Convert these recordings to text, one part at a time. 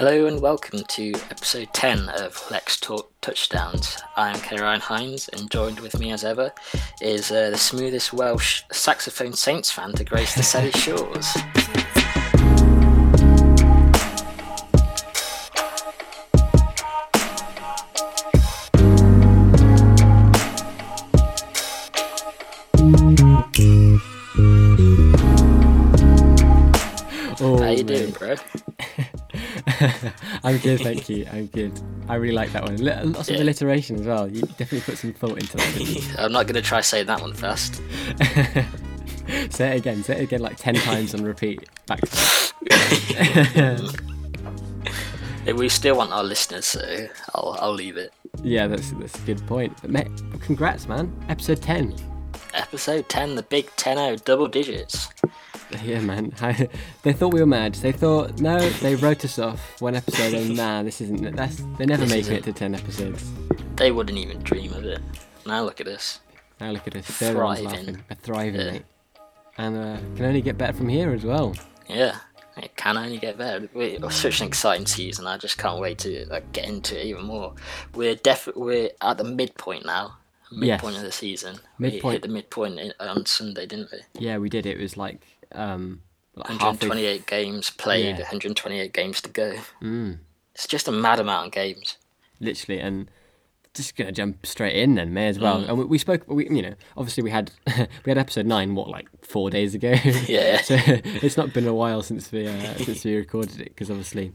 Hello and welcome to episode 10 of Let's Talk Touchdowns. I am Kenny Ryan Hines, and joined with me as ever is uh, the smoothest Welsh saxophone Saints fan to grace the Selly shores. Oh, How you doing, bro? I'm good, thank you. I'm good. I really like that one. Lots of Yeah. alliteration as well. You definitely put some thought into that. I'm not going to try saying that one fast. say it again. Say it again like ten times on repeat. Back. We still want our listeners, so I'll, I'll leave it. yeah, that's that's a good point. But mate, congrats, man. Episode ten. Episode 10, the big 10 0, double digits. Yeah, man. they thought we were mad. They thought no. They wrote us off one episode. And nah, this isn't. That's they're never This making it to ten episodes. They wouldn't even dream of it. Now look at us. Now look at us. They're the ones Thriving. laughing. We're thriving, Yeah. mate. And uh, can only get better from here as well. Yeah, it can only get better. We- It's such an exciting season. I just can't wait to like get into it even more. We're def- we're at the midpoint now. Yes. Midpoint of the season. Midpoint. We hit the midpoint in, on Sunday, didn't we? Yeah, we did. It was like um, like halfway 128 games played, Yeah. 128 games to go. Mm, It's just a mad amount of games. literally, and just gonna jump straight in then, may as well. Mm. And we, we spoke, we you know, obviously we had we had episode nine, what like four days ago. Yeah. so it's not been a while since we uh, since we recorded it because obviously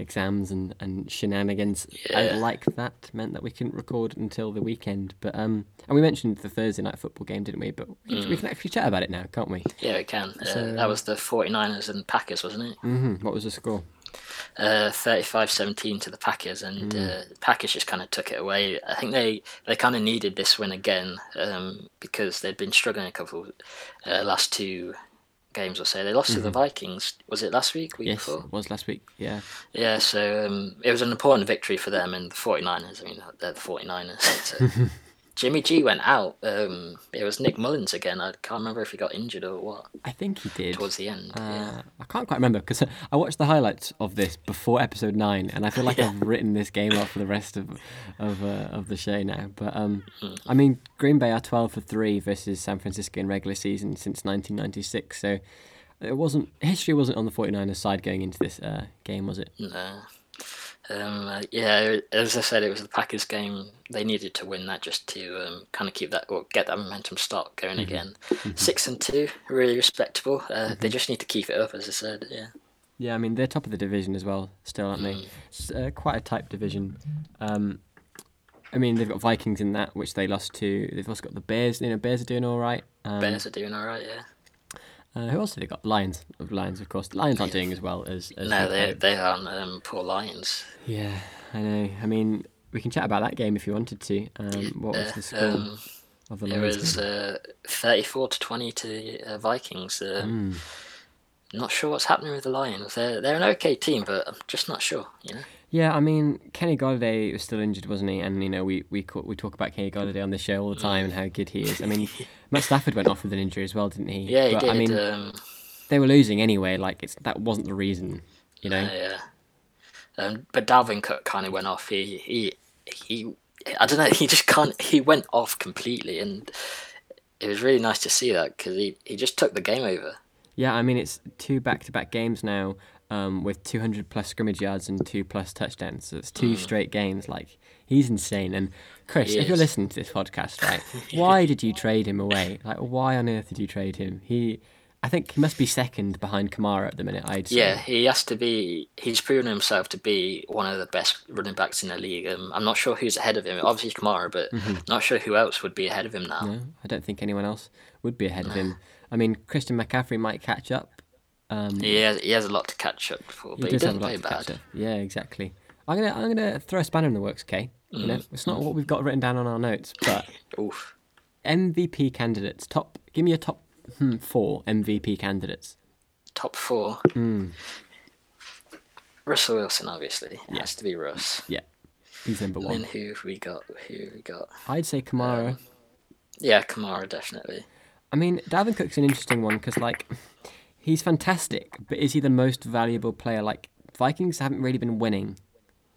exams and and shenanigans uh, Yeah. like that meant that we couldn't record until the weekend. But um, and we mentioned the Thursday night football game, didn't we? But we, Mm. we can actually chat about it now, can't we? Yeah, we can. Uh, that was the 49ers and Packers, wasn't it? Mm-hmm. What was the score? Uh, 35-17 to the Packers, and uh, the Packers just kind of took it away. I think they, they kind of needed this win again um, because they'd been struggling a couple uh, last two games or so. They lost to the Vikings. Was it last week? Week Yes, before? it was last week. Yeah. Yeah, so um, it was an important victory for them and the 49ers. I mean, they're the 49ers. So. Jimmy G went out. Um, it was Nick Mullens again. I can't remember if he got injured or what I think he did. towards the end. yeah. Uh, I can't quite remember because I watched the highlights of this before episode nine, and I feel like I've written this game up for the rest of of uh, of the show now. But um, Hmm. I mean, Green Bay are twelve for three versus San Francisco in regular season since 1996. So it wasn't history wasn't on the 49ers side going into this uh, game, was it? No. Um, yeah, as I said, it was the Packers game. They needed to win that just to um, kind of keep that or get that momentum start going again. Six and two, really respectable. Uh, They just need to keep it up, as I said. Yeah. Yeah, I mean they're top of the division as well, still, aren't they? It's uh, quite a tight division. Um, I mean they've got Vikings in that, which they lost to. They've also got the Bears. You know, Bears are doing all right. Um, Bears are doing all right. Yeah. Uh, who else have they got? Lions. Of Lions, of course. The Lions aren't doing as well as. as No, they they aren't um, poor Lions. Yeah, I know. I mean, we can chat about that game if you wanted to. Um, what was Uh, the score um, of the it Lions was game? uh, thirty-four to twenty to uh, Vikings. Uh, Mm. Not sure what's happening with the Lions. They're they're an okay team, but I'm just not sure. You know. Yeah, I mean, Kenny Golladay was still injured, wasn't he? And you know, we we we talk about Kenny Golladay on this show all the time and how good he is. I mean, Matt Stafford went off with an injury as well, didn't he? Yeah, he but, did. I mean, um, they were losing anyway. Like, it's that wasn't the reason, you know. Uh, yeah. Um, but Dalvin Cook kind of went off. He he he. I don't know. He just can't. He went off completely, and it was really nice to see that because he, he just took the game over. Yeah, I mean, it's two back-to-back games now um, with 200 plus scrimmage yards and two plus touchdowns. So it's two straight games. Like he's insane. And Chris, if you're listening to this podcast, right, why did you trade him away? Like, why on earth did you trade him? He, I think he must be second behind Kamara at the minute. I'd say. Yeah, he has to be. He's proven himself to be one of the best running backs in the league. Um, I'm not sure who's ahead of him. Obviously Kamara, but not sure who else would be ahead of him now. No, I don't think anyone else would be ahead of him. I mean, Christian McCaffrey might catch up. Um, He has he has a lot to catch up for, he but he, does a doesn't play bad. Yeah, exactly. I'm gonna I'm gonna throw a spanner in the works, okay? You know, it's not what we've got written down on our notes, but Oof. MVP candidates. Top. Give me a top hmm, four MVP candidates. Top four. Hmm. Russell Wilson, obviously. It has to be Russ. Yeah, he's number And one. then who have we got? Who have we got? I'd say Kamara. Yeah, Kamara definitely. I mean, Dalvin Cook's an interesting one because like he's fantastic, but is he the most valuable player like Vikings haven't really been winning,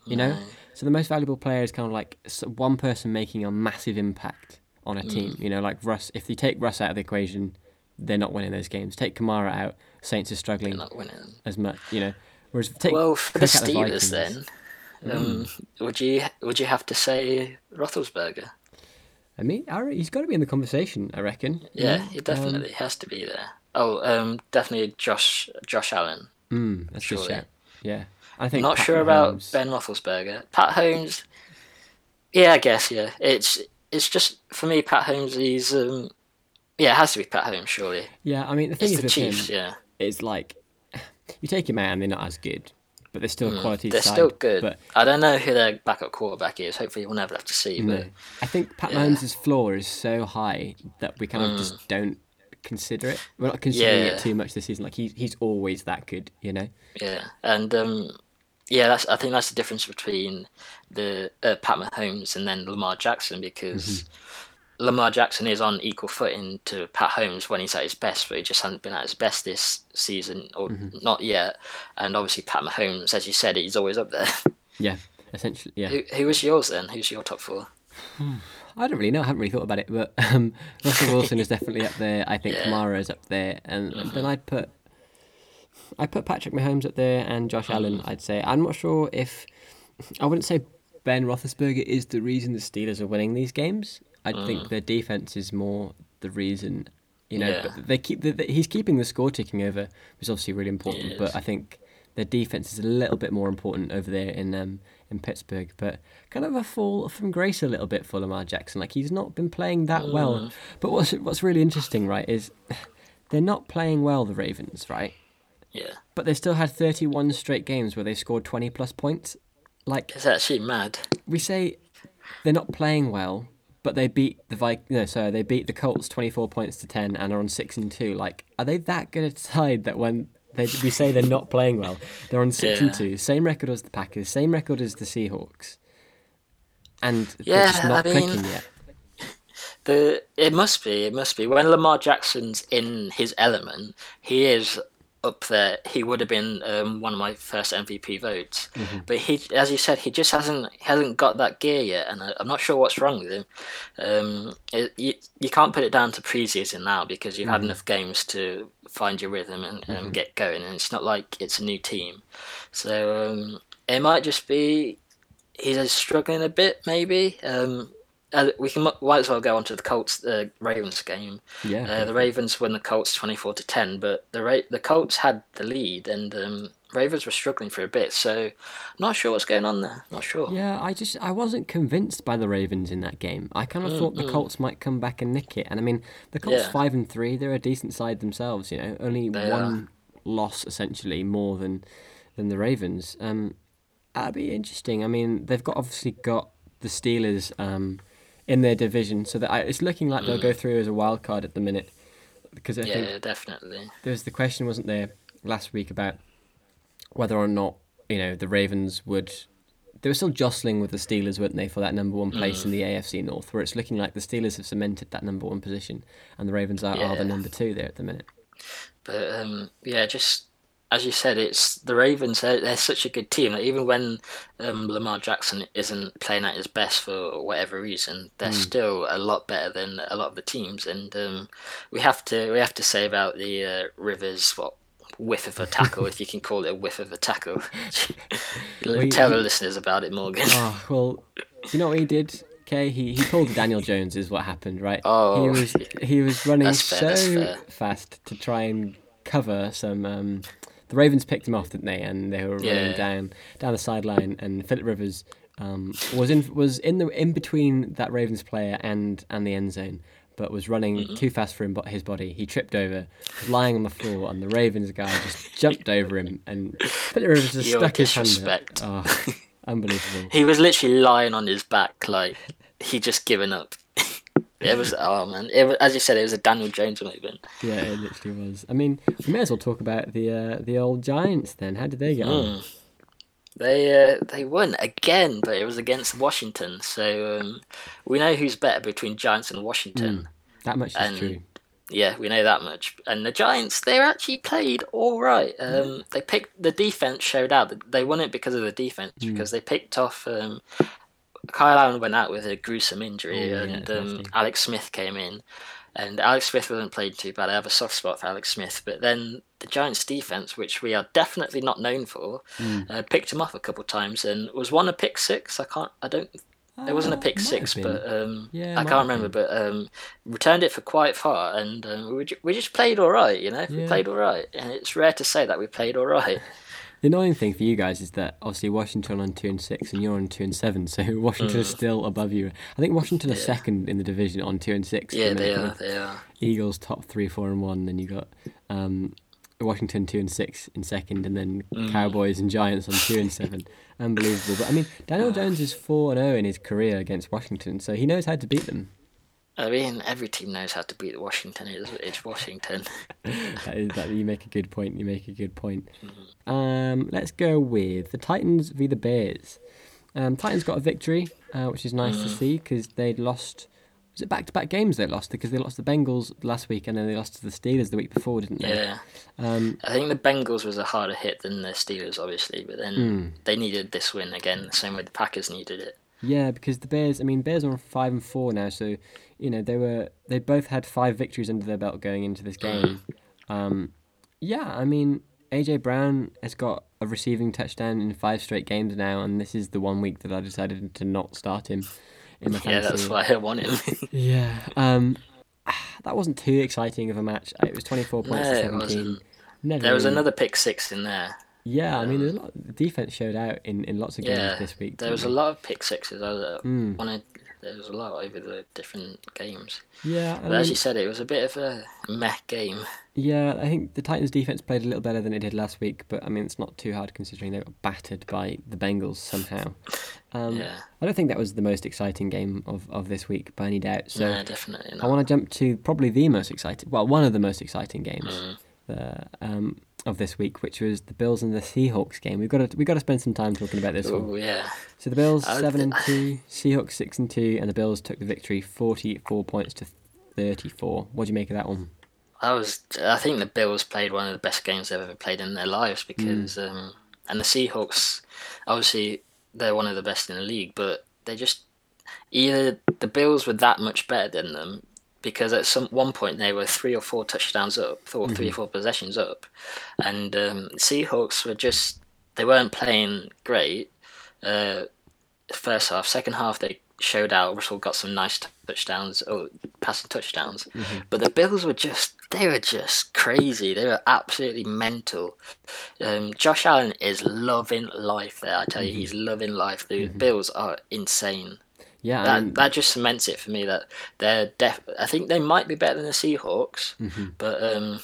you know. So the most valuable player is kind of like one person making a massive impact on a mm. team. You know, like Russ. If you take Russ out of the equation, they're not winning those games. Take Kamara out, Saints are struggling not winning. as much. You know, whereas take Well, for the out the Steelers, Vikings. then, mm. um, would you would you have to say Roethlisberger? I mean, he's got to be in the conversation. I reckon. you Yeah, he um, definitely has to be there. Oh, um, definitely Josh Josh Allen. Mm, that's a good shout. Yeah, I think. Not Pat sure about Ben Roethlisberger. Pat Mahomes. Yeah, I guess. Yeah, it's it's just for me. Pat Mahomes. He's um, yeah, it has to be Pat Mahomes. Surely, Yeah, I mean the thing it's is the with Chiefs. him Yeah, it's like you take him out and they're not as good, but they're still a quality Hmm. they're side. still good. But I don't know who their backup quarterback is. Hopefully, we'll never have to see. no, But I think Pat Yeah. Mahomes' floor is so high that we kind of just don't consider it. We're not considering Yeah. it too much this season. Like he's he's always that good, you know. Yeah, and um, yeah, that's I think that's the difference between the uh, Pat Mahomes and then Lamar Jackson because Mm-hmm. Lamar Jackson is on equal footing to Pat Mahomes when he's at his best, but he just hasn't been at his best this season or Mm-hmm. not yet. And obviously, Pat Mahomes, as you said, he's always up there. Yeah, essentially, yeah. who, who was yours then? Who's your top four? I don't really know. I haven't really thought about it, but um, Russell Wilson is definitely up there. I think Yeah. Kamara is up there, and then I'd put I put Patrick Mahomes up there and Josh Allen. Mm. I'd say I'm not sure if I wouldn't say Ben Roethlisberger is the reason the Steelers are winning these games. I think their defense is more the reason. You know. Yeah. they keep the, the, he's keeping the score ticking over, which is obviously really important. But. I think their defense is a little bit more important over there in um, in Pittsburgh. But kind of a fall from grace a little bit for Lamar Jackson. Like he's not been playing that Mm. well. But what's what's really interesting, right, is they're not playing well. The Ravens, right? Yeah, But they still had 31 straight games where they scored 20 plus points. Like it's actually mad. we say, they're not playing well, but they beat the Vi- No, sorry, they beat the Colts 24 points to 10 and are on six and two. Like, are they that good a side that when they we say they're not playing well, they're on six and two, same record as the Packers, same record as the Seahawks, and Yeah, they're just not I mean- clicking yet. The it must be it must be. When Lamar Jackson's in his element, he is up there. He would have been um, one of my first MVP votes, Mm-hmm. but he, as you said, he just hasn't hasn't got that gear yet, and I, I'm not sure what's wrong with him. Um, it, you you can't put it down to preseason now because you've had Mm-hmm. enough games to find your rhythm and, and get going, and it's not like it's a new team, so um, it might just be he's struggling a bit maybe. Um, uh, we can might as well go on to the Colts uh, Ravens game. Yeah, Uh, the Ravens won the Colts twenty four to ten, but the Ra- the Colts had the lead and um, Ravens were struggling for a bit. So not sure what's going on there. Not sure. Yeah, I just I wasn't convinced by the Ravens in that game. I kind of thought the Colts might come back and nick it. And I mean, the Colts Yeah. five and three, they're a decent side themselves. You know, only They one loss essentially more than than the Ravens. Um, that'd be interesting. I mean, they've got obviously got the Steelers um in their division, so that I, it's looking like they'll go through as a wild card at the minute. Because I think Yeah, definitely. there was the question, wasn't there, last week about whether or not you know the Ravens would. They were still jostling with the Steelers, weren't they, for that number one place in the AFC North, where it's looking like the Steelers have cemented that number one position, and the Ravens are, are the number two there at the minute. But um, yeah, just as you said, it's the Ravens. They're, they're such a good team. Like, even when um, Lamar Jackson isn't playing at his best for whatever reason, they're still a lot better than a lot of the teams. And um, we have to we have to say about the uh, Rivers what whiff of a tackle, if you can call it a whiff of a tackle. Well, Tell the listeners about it, Morgan. Oh well, you know what he did? Okay, he he pulled Daniel Jones is what happened, right? Oh, he was he was running fair, so fast to try and cover some. Um, the Ravens picked him off, didn't they? And they were running Yeah. down down the sideline, and Philip Rivers um, was in was in the in between that Ravens player and and the end zone. But was running Mm-hmm. too fast for him, but his body. He tripped over, was lying on the floor, and the Ravens guy just jumped over him, and Philip Rivers just Your stuck his hand up. Oh, unbelievable. He was literally lying on his back, like he just given up. It was oh man, it was, as you said, it was a Daniel Jones moment. Yeah, it literally was. I mean, we may as well talk about the uh, the old Giants then. How did they get on? They uh, they won again, but it was against Washington. So um, we know who's better between Giants and Washington. That much is And true. yeah, we know that much. And the Giants, they actually played all right. Um, they picked the defense showed out. They won it because of the defense Mm. because they picked off. Um, Kyle Allen went out with a gruesome injury, Oh, yeah, and um. Alex Smith came in. And Alex Smith wasn't playing too bad. I have a soft spot for Alex Smith, but then the Giants' defense, which we are definitely not known for, Mm. uh, picked him off a couple times and was one a pick six. I can't. I don't. It wasn't a Uh, pick six, but um, Yeah, I can't remember. But um, returned it for quite far, and um, we, we just played all right. You know, we played all right, and it's rare to say that we played all right. The annoying thing for you guys is that obviously Washington on two and six, and you're on two and seven. So Washington is still above you. I think Washington are Mm. Second in the division on two and six. Yeah, and they are. They are. Eagles top three, four and one. Then you got um, Washington two and six in second, and then Mm. Cowboys and Giants on two and seven. Unbelievable. But I mean, Daniel Jones is four and zero in his career against Washington, so he knows how to beat them. I mean, every team knows how to beat Washington. It's, it's Washington. that is that you make a good point. You make a good point. Mm-hmm. Um, let's go with the Titans v the Bears. Um, Titans got a victory, uh, which is nice to Mm. see because they'd lost. Was it back to back games they lost? Because they lost the Bengals last week and then they lost to the Steelers the week before, didn't they? Yeah. Um, I think the Bengals was a harder hit than the Steelers, obviously, but then Hmm. they needed this win again, the same way the Packers needed it. Yeah, because the Bears. I mean, Bears are on five and four now, so you know they were they both had five victories under their belt going into this game. Um, yeah, I mean AJ Brown has got a receiving touchdown in five straight games now, and this is the one week that I decided to not start him in my Yeah, fantasy. that's why I want him. Yeah. Um, that wasn't too exciting of a match. It was twenty four points No, to it seventeen. wasn't. Never there was really- another pick six in there. Yeah, I mean, there's a lot, the defense showed out in, in lots of games Yeah, this week. there was a lot of pick sixes. I Mm. wanted. There was a lot over the different games. Yeah, I But as you said, it was a bit of a meh game. yeah. I think the Titans' defense played a little better than it did last week, but I mean, it's not too hard considering they got battered by the Bengals somehow. Um, Yeah, I don't think that was the most exciting game of, of this week by any doubt. So no, definitely I want to jump to probably the most exciting, well, one of the most exciting games Mm. uh, um, of this week, which was the Bills and the Seahawks game. We've got to we got to spend some time talking about this one. Oh yeah, So the Bills I would seven and two, Seahawks six and two, and the Bills took the victory, forty four points to thirty four. What do you make of that one? I was. I think the Bills played one of the best games they've ever played in their lives because, Mm. um, and the Seahawks, obviously, they're one of the best in the league, but they just either the Bills were that much better than them because at some one point they were three or four touchdowns up, or three or four possessions up, and um, Seahawks were just they weren't playing great. Uh, first half, second half they showed out. Russell got some nice touchdowns or passing touchdowns, but the Bills were just they were just crazy. They were absolutely mental. Um, Josh Allen is loving life there. I tell you, he's loving life. The Bills are insane. Yeah, That that just cements it for me that they're def. I think they might be better than the Seahawks, Mm-hmm. but um,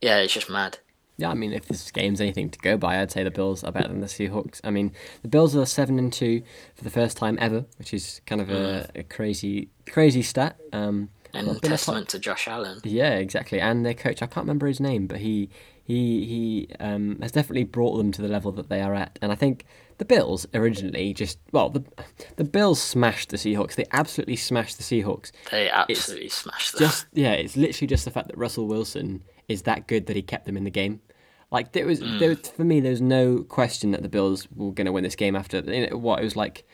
yeah, it's just mad. yeah, I mean, if this game's anything to go by, I'd say the Bills are better than the Seahawks. I mean, the Bills are seven and two for the first time ever, which is kind of a, a crazy crazy stat. Um, And Well, been a testament to Josh Allen. Yeah, exactly. And their coach, I can't remember his name, but he he he um, has definitely brought them to the level that they are at. And I think the Bills originally just well, the the Bills smashed the Seahawks. They absolutely smashed the Seahawks. They absolutely smashed them. Just yeah, it's literally just the fact that Russell Wilson is that good that he kept them in the game. Like there was, there was for me, there was no question that the Bills were going to win this game after you know, what it was like.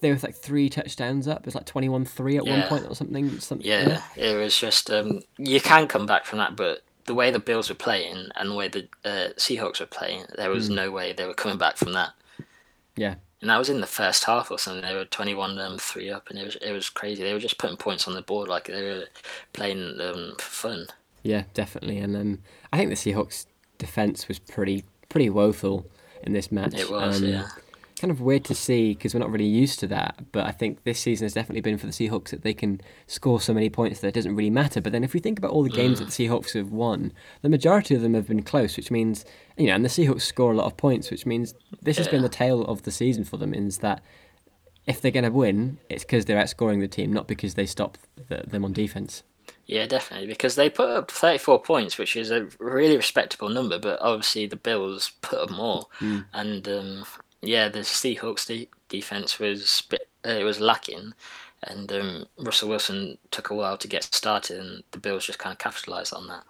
They were like three touchdowns up. It was like 21-3 at one point or something. something Yeah, it was just um, you can come back from that, but the way the Bills were playing and the way the uh, Seahawks were playing, there was no way they were coming back from that. Yeah. And that was in the first half or something. They were twenty-one um, three up, and it was it was crazy. They were just putting points on the board like they were playing um, for fun. Yeah, definitely. And um, I think the Seahawks' defense was pretty pretty woeful in this match. It was, Um, yeah. Kind of weird to see because we're not really used to that. But I think this season has definitely been for the Seahawks that they can score so many points that it doesn't really matter. But then if we think about all the games that the Seahawks have won, the majority of them have been close, which means you know, and the Seahawks score a lot of points, which means this has been the tail of the season for them. Is that if they're going to win, it's because they're outscoring the team, not because they stop the, them on defense. Yeah, definitely, because they put up 34 points, which is a really respectable number, but obviously the Bills put up more. And um, yeah, the Seahawks de- defense was bit, uh, it was lacking. and um, Russell Wilson took a while to get started, and the Bills just kind of capitalised on that.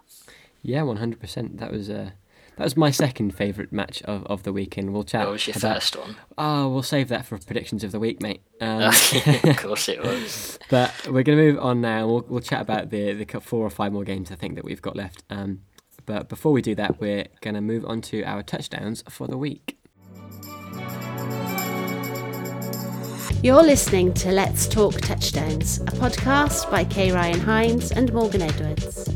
Yeah, one hundred percent. That was uh, that was my second favourite match of, of the weekend. We'll chat. What was your about, first one? Oh, we'll save that for predictions of the week, mate. Um, of course it was. but we're going to move on now. We'll we'll chat about the the four or five more games I think that we've got left. Um, but before we do that, we're going to move on to our touchdowns for the week. You're listening to Let's Talk Touchdowns, a podcast by Kay Ryan Hines and Morgan Edwards.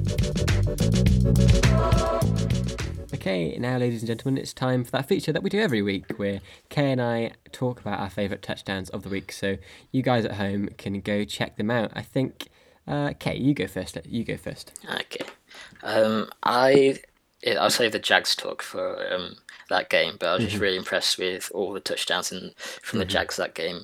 Okay, now, ladies and gentlemen, it's time for that feature that we do every week where Kay and I talk about our favourite touchdowns of the week. So you guys at home can go check them out. I think, uh, Kay, you go first. You go first. Okay. Um, I I'll save the Jags talk for um, that game, but I was just Mm-hmm. really impressed with all the touchdowns in, from the Jags that game.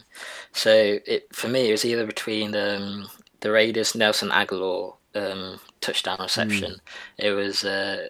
So it for me, it was either between um, the Raiders' Nelson Agholor um, touchdown reception. Mm. It was uh,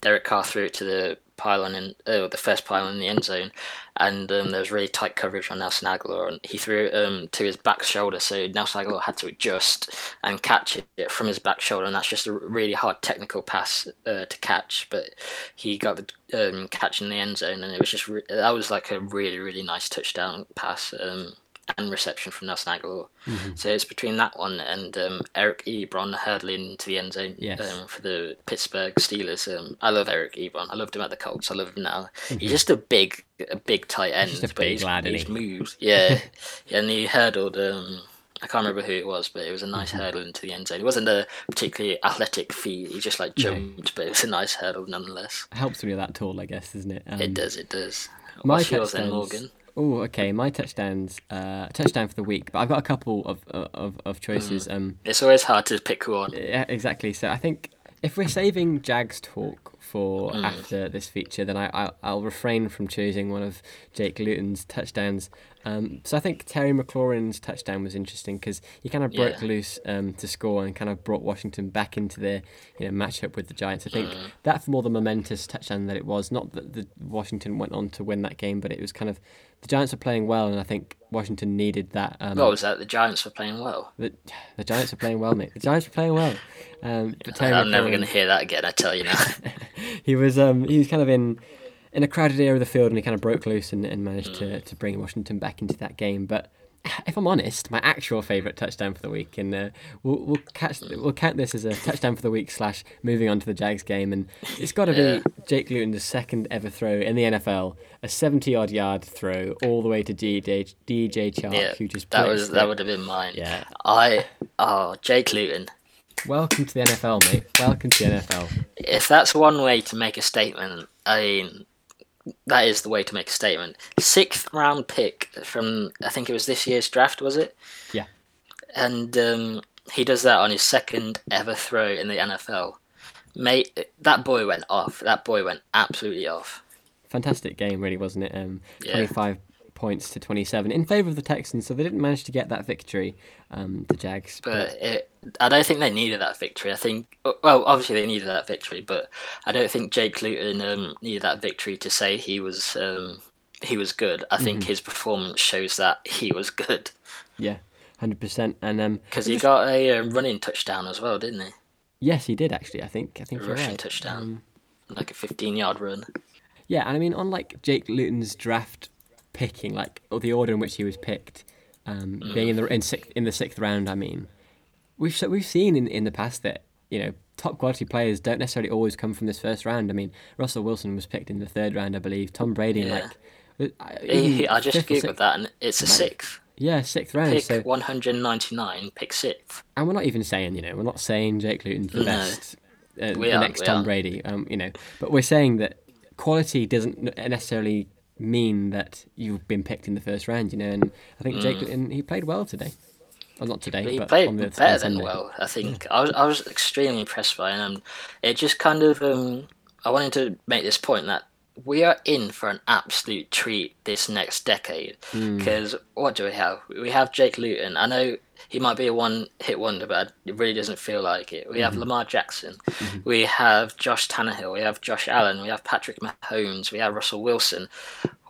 Derek Carr threw it to the pylon in uh, the first pylon in the end zone, and um, there was really tight coverage on Nelson Agholor, and he threw it um, to his back shoulder, so Nelson Agholor had to adjust and catch it from his back shoulder, and that's just a really hard technical pass uh, to catch, but he got the um, catch in the end zone, and it was just re- that was like a really really nice touchdown pass. Um, and reception from Nelson Agholor. So it's between that one and um, Eric Ebron hurdling into the end zone Yes. um, for the Pittsburgh Steelers. Um, I love Eric Ebron. I loved him at the Colts. I love him now. He's just a big, a big tight end. just a but big he's, lad, he's he? moves. Yeah, yeah, and he hurdled. Um, I can't remember who it was, but it was a nice Mm-hmm. hurdle into the end zone. It wasn't a particularly athletic feat. He just like jumped, but it was a nice hurdle nonetheless. Helps when you're that tall, I guess, isn't it? Um, It does. It does. My What's yours then, Morgan? Oh, okay. My touchdowns, uh, touchdown for the week, but I've got a couple of of, of choices. Mm. Um, It's always hard to pick one. Yeah, exactly. So I think if we're saving Jags talk for Mm. after this feature, then I, I I'll refrain from choosing one of Jake Luton's touchdowns. Um, so I think Terry McLaurin's touchdown was interesting because he kind of broke Yeah. loose um, to score and kind of brought Washington back into their you know matchup with the Giants. I think Mm. that's more the momentous touchdown that it was. Not that the Washington went on to win that game, but it was kind of the Giants were playing well, and I think Washington needed that. Um, What was that? The Giants were playing well. the, the Giants are playing well, mate. The Giants are playing well. Um, I'm never going to hear that again. I tell you now. he was um he was kind of in in a crowded area of the field and he kind of broke loose and, and managed Mm. to, to bring Washington back into that game. But if I'm honest, my actual favourite touchdown for the week, and uh, we'll we'll catch we'll count this as a touchdown for the week slash moving on to the Jags game, and it's got to be Jake Luton's second ever throw in the NFL, a 70 odd yard throw all the way to DJ DJ Chark, yeah, who just that was that would have been mine. Yeah. I oh Jake Luton. Welcome to the NFL, mate. Welcome to the NFL. If that's one way to make a statement, I mean, that is the way to make a statement. Sixth round pick from I think it was this year's draft, was it? Yeah. And um, he does that on his second ever throw in the NFL. Mate, that boy went off. That boy went absolutely off. fantastic game, really, wasn't it? Um, Yeah. 25 points to 27 in favour of the Texans, so they didn't manage to get that victory, um, the Jags. But it, I don't think they needed that victory. I think, well, obviously they needed that victory, but I don't think Jake Luton um, needed that victory to say he was um, he was good. I think Mm-hmm. his performance shows that he was good yeah, 100%. And um, because he got a uh, running touchdown as well, didn't he? yes, he did actually. I think. I think A rushing right. touchdown, Um, like a 15 yard run. yeah, and I mean, on like Jake Luton's draft picking, like or the order in which he was picked, um, Mm. being in the in sixth in the sixth round. I mean, we've we've seen in, in the past that you know top quality players don't necessarily always come from this first round. I mean, Russell Wilson was picked in the third round, I believe. Tom Brady, Yeah. like. uh, He, even I just googled that, and it's a sixth Yeah, sixth round. pick, So, 199, pick sixth. and we're not even saying, you know, we're not saying Jake Luton's the No. best, uh, the aren't, next Tom aren't. Brady, um, you know, but we're saying that quality doesn't necessarily mean that you've been picked in the first round, you know. And I think Jake Luton he played well today. Well, not today, Mm. He but played on the, better than well. I think I was I was extremely impressed by him. And it just kind of um, I wanted to make this point that we are in for an absolute treat this next decade. Because what do we have? We have Jake Luton. I know he might be a one-hit wonder, but it really doesn't feel like it. We have Mm-hmm. Lamar Jackson. We have Josh Tannehill. We have Josh Allen. We have Patrick Mahomes. We have Russell Wilson.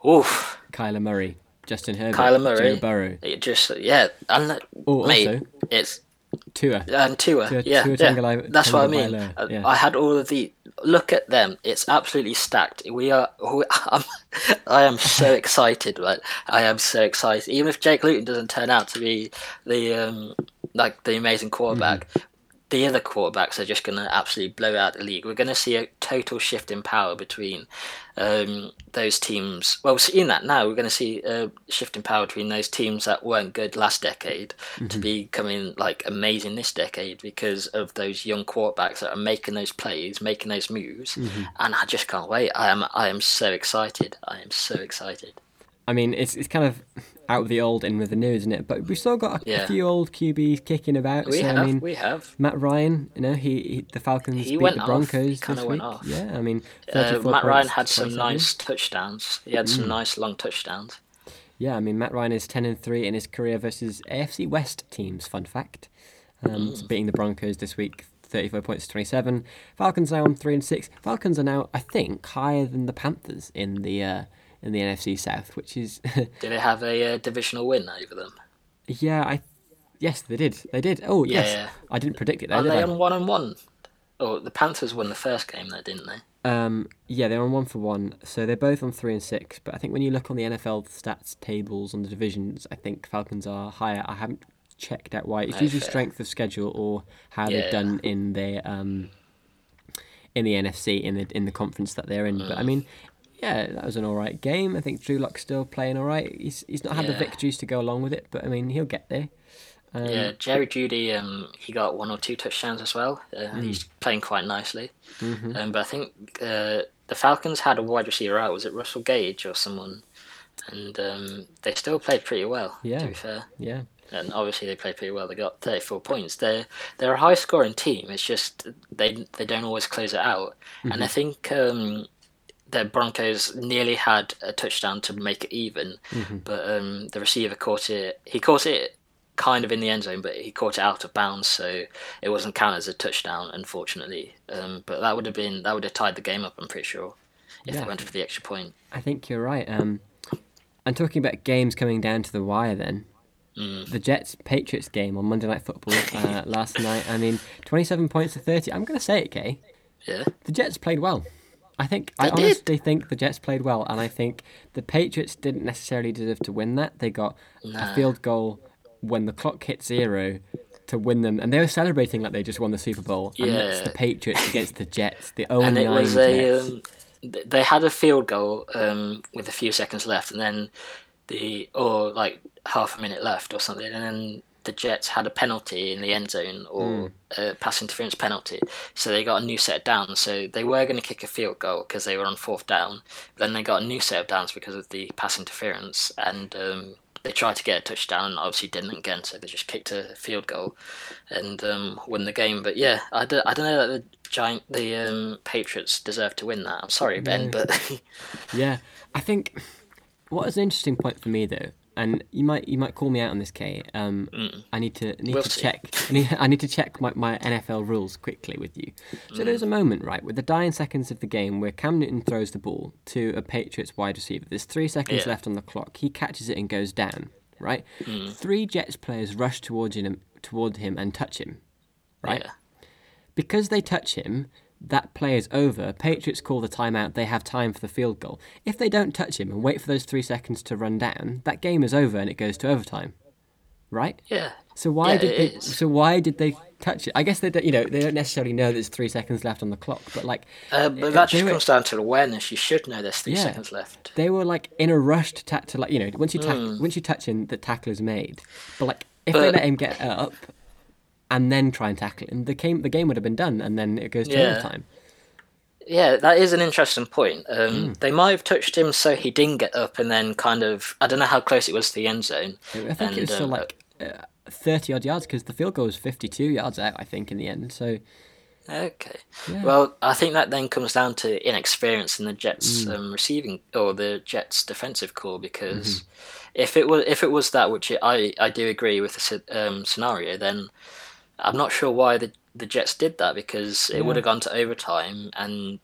Oof. Kyler Murray. Justin Herbert, Kyler Murray. Joe Burrow, It just yeah, and Oh, mate, also- it's Tua. and Tua, Tua- yeah, Tua yeah. That's what I mean. Yeah. I had all of the look at them. It's absolutely stacked. We are. We, I'm, I am so excited. Right, I am so excited. Even if Jake Luton doesn't turn out to be the um, like the amazing quarterback. Mm-hmm. The other quarterbacks are just going to absolutely blow out the league. We're going to see a total shift in power between um, those teams. Well, we're seeing that now. We're going to see uh, a shift in power between those teams that weren't good last decade to mm-hmm. becoming like amazing this decade because of those young quarterbacks that are making those plays, making those moves, mm-hmm. and I just can't wait. I am I am so excited. I am so excited. I mean, it's it's kind of out with the old, in with the new, isn't it? But we've still got a, a Yeah. few old QBs kicking about. We so have, I mean, we have. Matt Ryan, you know, he, he the Falcons He beat the. Broncos this went week. off. Yeah, I mean, Uh, Matt Ryan had some nice touchdowns. He had some nice long touchdowns. Yeah, I mean, Matt Ryan is 10 and 3 in his career versus AFC West teams, fun fact. Um, so beating the Broncos this week, 34 points to 27. Falcons now on 3 and 6. Falcons are now, I think, higher than the Panthers in the uh, in the NFC South, which is, Did they have a uh, divisional win over them? yeah, I. Yes, they did. They did. Oh, Yeah, yes. yeah. I didn't predict it. Though, Are they I? on one and one? Oh, the Panthers won the first game, there, didn't they? Um, yeah, they're on one for one, so they're both on three and six. But I think when you look on the NFL stats tables on the divisions, I think Falcons are higher. I haven't checked out why. It's No, usually fair. strength of schedule or how they've Yeah. done in their um, in the NFC in the in the conference that they're in. Mm. But I mean, yeah, that was an all right game. I think Drew Lock's still playing all right. He's he's not had the victories to go along with it, but I mean he'll get there. Um, Yeah, Jerry Jeudy, um, he got one or two touchdowns as well. Uh, Hmm. He's playing quite nicely. Mm-hmm. Um, but I think uh, the Falcons had a wide receiver out. Was it Russell Gage or someone? And um, they still played pretty well. Yeah. To be fair, Yeah. and obviously they played pretty well. They got 34 points. They're they're a high scoring team. It's just they they don't always close it out. And I think um, the Broncos nearly had a touchdown to make it even, but um, the receiver caught it. He caught it kind of in the end zone, but he caught it out of bounds, so it wasn't counted as a touchdown, unfortunately. Um, but that would have been that would have tied the game up. I'm pretty sure if Yeah. they went for the extra point. I think you're right. Um, and talking about games coming down to the wire, then Mm. the Jets Patriots game on Monday Night Football uh, last night. I mean, 27 points to 30. I'm going to say it, Kay. Yeah, The Jets played well. I think I did. honestly think the Jets played well, and I think the Patriots didn't necessarily deserve to win that. They got a field goal when the clock hit zero to win them, and they were celebrating like they just won the Super Bowl. And that's Yeah. the Patriots against the Jets, the 0 and it 9 was Jets. a um, they had a field goal um, with a few seconds left, and then the or like half a minute left or something, and then the Jets had a penalty in the end zone or a pass interference penalty, so they got a new set of downs. So they were going to kick a field goal because they were on fourth down, then they got a new set of downs because of the pass interference, and um, they tried to get a touchdown and obviously didn't again, so they just kicked a field goal and um, win the game. But yeah, I don't, I don't know that the giant the um, Patriots deserve to win that. I'm sorry, Ben, but Yeah, I think what is an interesting point for me though, and you might you might call me out on this, Kay. Um, mm. I need to need We'll to see. check. I need, I need to check my, my NFL rules quickly with you. So there's mm. a moment right with the dying seconds of the game where Cam Newton throws the ball to a Patriots wide receiver. There's three seconds Yeah. left on the clock. He catches it and goes down. Right. Mm. Three Jets players rush towards him toward him and touch him. Right yeah, because they touch him, that play is over. Patriots call the timeout. They have time for the field goal. If they don't touch him and wait for those three seconds to run down, that game is over and it goes to overtime. Right? yeah. So why Yeah, did they? is. So why did they touch it? I guess they don't. You know, they don't necessarily know there's three seconds left on the clock, but like Uh, but that just were- comes down to awareness. You should know there's three Yeah. seconds left. they were like in a rush to ta- to like you know once you tack Hmm. once you touch him, the tackle is made. But like if they let him get up and then try and tackle him, the game the game would have been done, and then it goes to Yeah. overtime. Yeah, that is an interesting point. Um, Hmm. They might have touched him so he didn't get up, and then kind of I don't know how close it was to the end zone. I think and, it was still um, like uh, thirty odd yards because the field goal was fifty-two yards out. I think in the end. So Okay. Yeah. Well, I think that then comes down to inexperience in the Jets Mm. um, receiving or the Jets defensive core because Mm-hmm. if it was if it was that, which I I do agree with the um, scenario, then I'm not sure why the the Jets did that because it would have gone to overtime and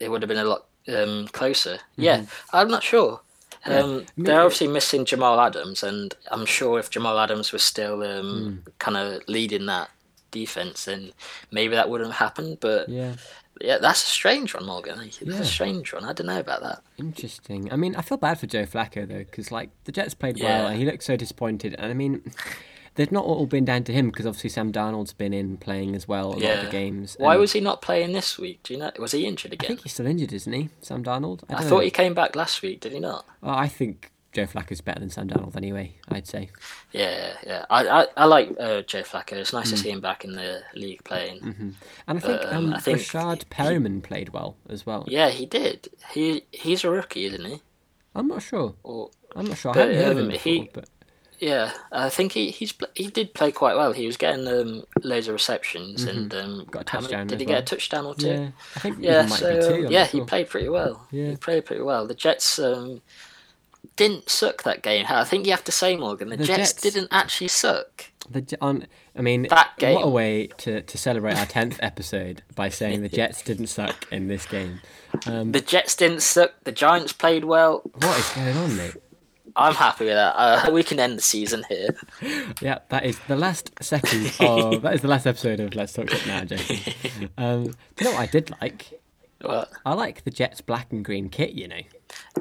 it would have been a lot um, closer. Mm-hmm. Yeah, I'm not sure. Um, they're obviously missing Jamal Adams, and I'm sure if Jamal Adams was still um, Hmm. kind of leading that defense, then maybe that wouldn't have happened. But Yeah. yeah, that's a strange one, Morgan. That's Yeah. a strange one. I don't know about that. Interesting. I mean, I feel bad for Joe Flacco though, because like the Jets played well and he looked so disappointed. And I mean, they've not all been down to him because obviously Sam Darnold's been in playing as well a lot of the games. Why was he not playing this week? Do you know? Was he injured again? I think he's still injured, isn't he, Sam Darnold? I, don't thought know. he came back last week. Did he not? Oh, I think Joe Flacco's better than Sam Darnold anyway. I'd say. Yeah, yeah. I I, I like uh, Joe Flacco. It's nice Hmm. to see him back in the league playing. And I think Um, um, I think Rashad Perriman played well as well. Yeah, he did. He he's a rookie, isn't he? I'm not sure. Or I'm not sure. But, I haven't heard of him um, before, he- but yeah, I think he he's he did play quite well. He was getting um, loads of receptions and um, Mm-hmm. Got a touchdown Did he well. get a touchdown or two? yeah, I think Yeah, so two. um, yeah, not he sure. played pretty well. Yeah. He played pretty well. The Jets um, didn't suck that game. I think you have to say, Morgan, the, The Jets, Jets- didn't actually suck. The, on, I mean, That game. what a way to, to celebrate our tenth episode by saying the Jets didn't suck in this game. Um, The Jets didn't suck. The Giants played well. what is going on, mate? I'm happy with that. Uh, we can end the season here. Yeah, that is the last second of that is the last episode of Let's Talk Shit Now, Jason. Um, do you know what I did like? Well, I like the Jets black and green kit. You know,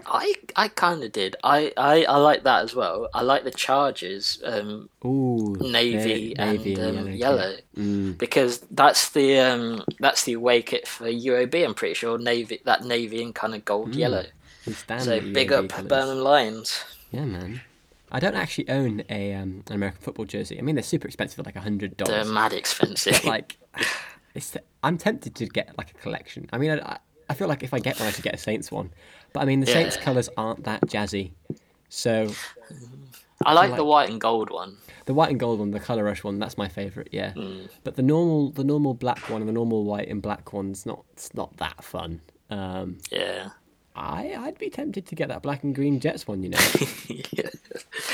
I I kind of did. I, I I like that as well. I like the Chargers. Um, ooh, navy, the navy and um, kit. yellow, Mm. because that's the um, that's the away kit for UOB. I'm pretty sure navy that navy and kind of gold Mm. yellow. We stand So big UAB up colours. Birmingham Lions. Yeah, man. I don't actually own a um, an American football jersey. I mean, they're super expensive, like a hundred They're mad expensive. like it's I'm tempted to get like a collection. I mean, I, I feel like if I get one, I should get a Saints one. But I mean, the Saints colours aren't that jazzy. So I like like- the white and gold one. the white and gold one, the colour rush one, that's my favourite. Yeah. Hmm. But the normal, the normal black one and the normal white and black one's not. It's not that fun. Um, Yeah. I I'd be tempted to get that black and green Jets one. You know.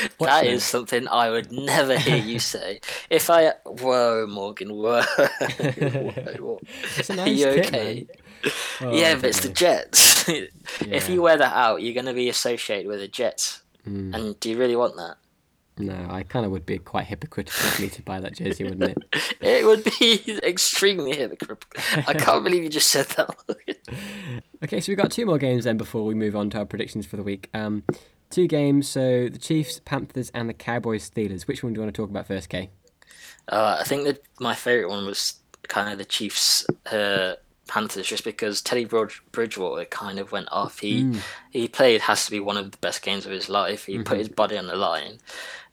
That What's is that? something I would never hear you say. If I whoa Morgan, whoa, whoa. It's a Are you kit, okay? Oh, yeah, but it's don't the know. Jets. if you wear that out, you're going to be associated with the Jets. Hmm. And do you really want that? No, I kind of would be quite hypocritical of me to buy that jersey, wouldn't it? It would be extremely hypocritical. I can't believe you just said that. Okay, so we've got two more games then before we move on to our predictions for the week. Um, two games, so the Chiefs, Panthers, and the Cowboys, Steelers. Which one do you want to talk about first, Kay? uh, I think that my favourite one was kind of the Chiefs uh, Panthers, just because Teddy Bridgewater kind of went off. He Hmm. he played has to be one of the best games of his life. He Mm-hmm. put his body on the line,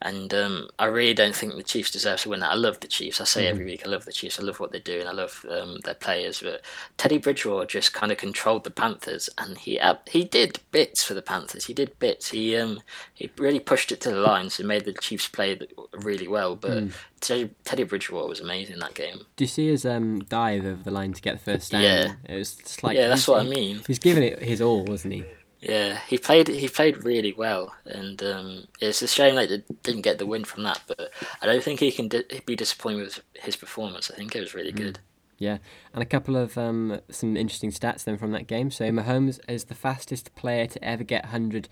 and um, I really don't think the Chiefs deserve to win that. I love the Chiefs. I say Mm-hmm. every week I love the Chiefs. I love what they're doing. I love um, their players. But Teddy Bridgewater just kind of controlled the Panthers, and he ab- he did bits for the Panthers. He did bits. He um he really pushed it to the lines and made the Chiefs play really well. But Mm. Teddy, Teddy Bridgewater was amazing in that game. Do you see his um, dive over the line to get the first down? Yeah. It was just like Yeah, that's what I mean. He's giving it his all, wasn't he? Yeah, he played. He played really well, and um, it's a shame that they didn't get the win from that. But I don't think he can di- be disappointed with his performance. I think it was really good. Yeah, and a couple of um, some interesting stats then from that game. So Mahomes is the fastest player to ever get 100.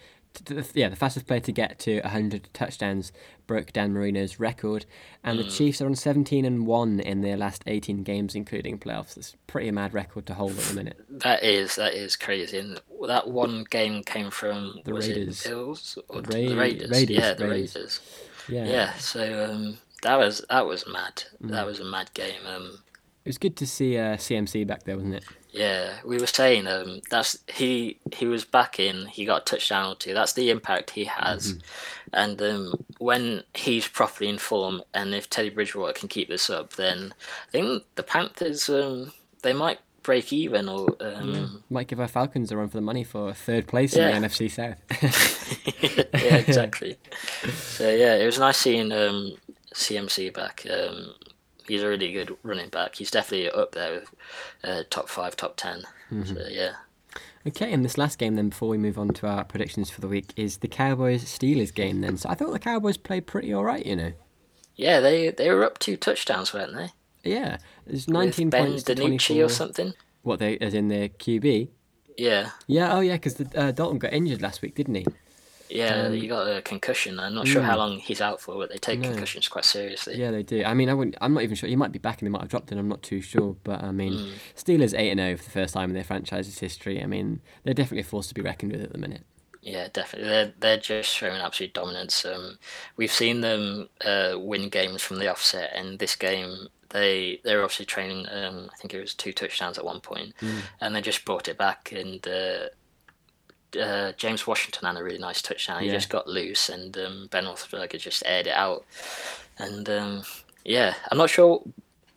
Yeah, the fastest player to get to 100 touchdowns broke Dan Marino's record, and the Chiefs are on 17 and one in their last 18 games, including playoffs. It's a pretty mad record to hold at the minute. That is that is crazy. And that one game came from The Raiders. Bills or The the Raiders? Raiders, Yeah, the Raiders. Raiders. Yeah, Yeah. So um, that was that was mad. Mm. That was a mad game. Um, it was good to see uh, CMC back there, wasn't it? Yeah, we were saying um, that's he he was back in. He got a touchdown or two. That's the impact he has, Mm-hmm. and um, when he's properly in form, and if Teddy Bridgewater can keep this up, then I think the Panthers um, they might break even or um, Might give our Falcons a run for the money for third place Yeah. in the NFC South. yeah, exactly. so yeah, it was nice seeing um, CMC back. Um, he's a really good running back. He's definitely up there with uh, top five, top 10 Mm-hmm. So yeah. Okay, and this last game then, before we move on to our predictions for the week, is the Cowboys Steelers game. Then, so I thought the Cowboys played pretty all right. You know, Yeah, they they were up two touchdowns, weren't they? yeah, there's With 19 ben points to DiNucci 24. or something. What they as in their QB? Yeah, Yeah, oh yeah, because uh, Dalton got injured last week, didn't he? Yeah, Um, he got a concussion. I'm not sure how mm. long he's out for, but they take No. concussions quite seriously. Yeah, they do. I mean, I wouldn't. I'm not even sure. He might be back, and they might have dropped him. I'm not too sure. But I mean, Mm. Steelers eight and zero for the first time in their franchise's history. I mean, they're definitely a force to be reckoned with at the minute. Yeah, definitely. They're they're just showing absolute dominance. Um, we've seen them uh, win games from the offset, and this game they they're obviously training. Um, I think it was two touchdowns at one point, and they just brought it back. And uh, uh, James Washington had a really nice touchdown. He Yeah. just got loose, and um, Ben Roethlisberger just aired it out. And um, yeah, I'm not sure.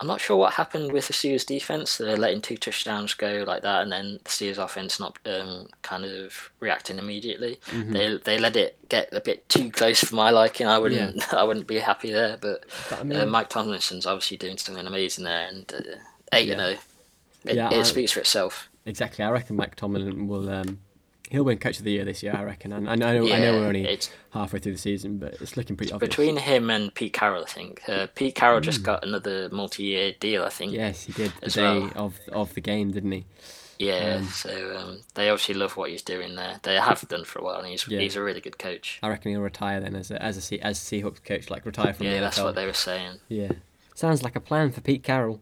I'm not sure what happened with the Steelers defense. They're letting two touchdowns go like that, and then the Steelers offense not um, kind of reacting immediately. Mm-hmm. They they let it get a bit too close for my liking. I wouldn't I wouldn't be happy there. But, But I mean, uh, Mike Tomlinson's obviously doing something amazing there, and uh, eight you know, it, Yeah, it I- speaks for itself. exactly. I reckon Mike Tomlin will. Um, he'll win Coach of the Year this year. I reckon. And I know. I know Yeah, we're only it's- halfway through the season, but it's looking pretty obvious. Between him and Pete Carroll, I think uh, Pete Carroll Hmm. just got another multi-year deal. I think. Yes, he did the as day well. of of the game, didn't he? Yeah, Um, so um, they obviously love what he's doing there. They have done for a while, and he's Yeah. he's a really good coach. I reckon he'll retire then as a as a Se- as Seahawks coach, like retire from Yeah, the that's what they were saying. Yeah, sounds like a plan for Pete Carroll.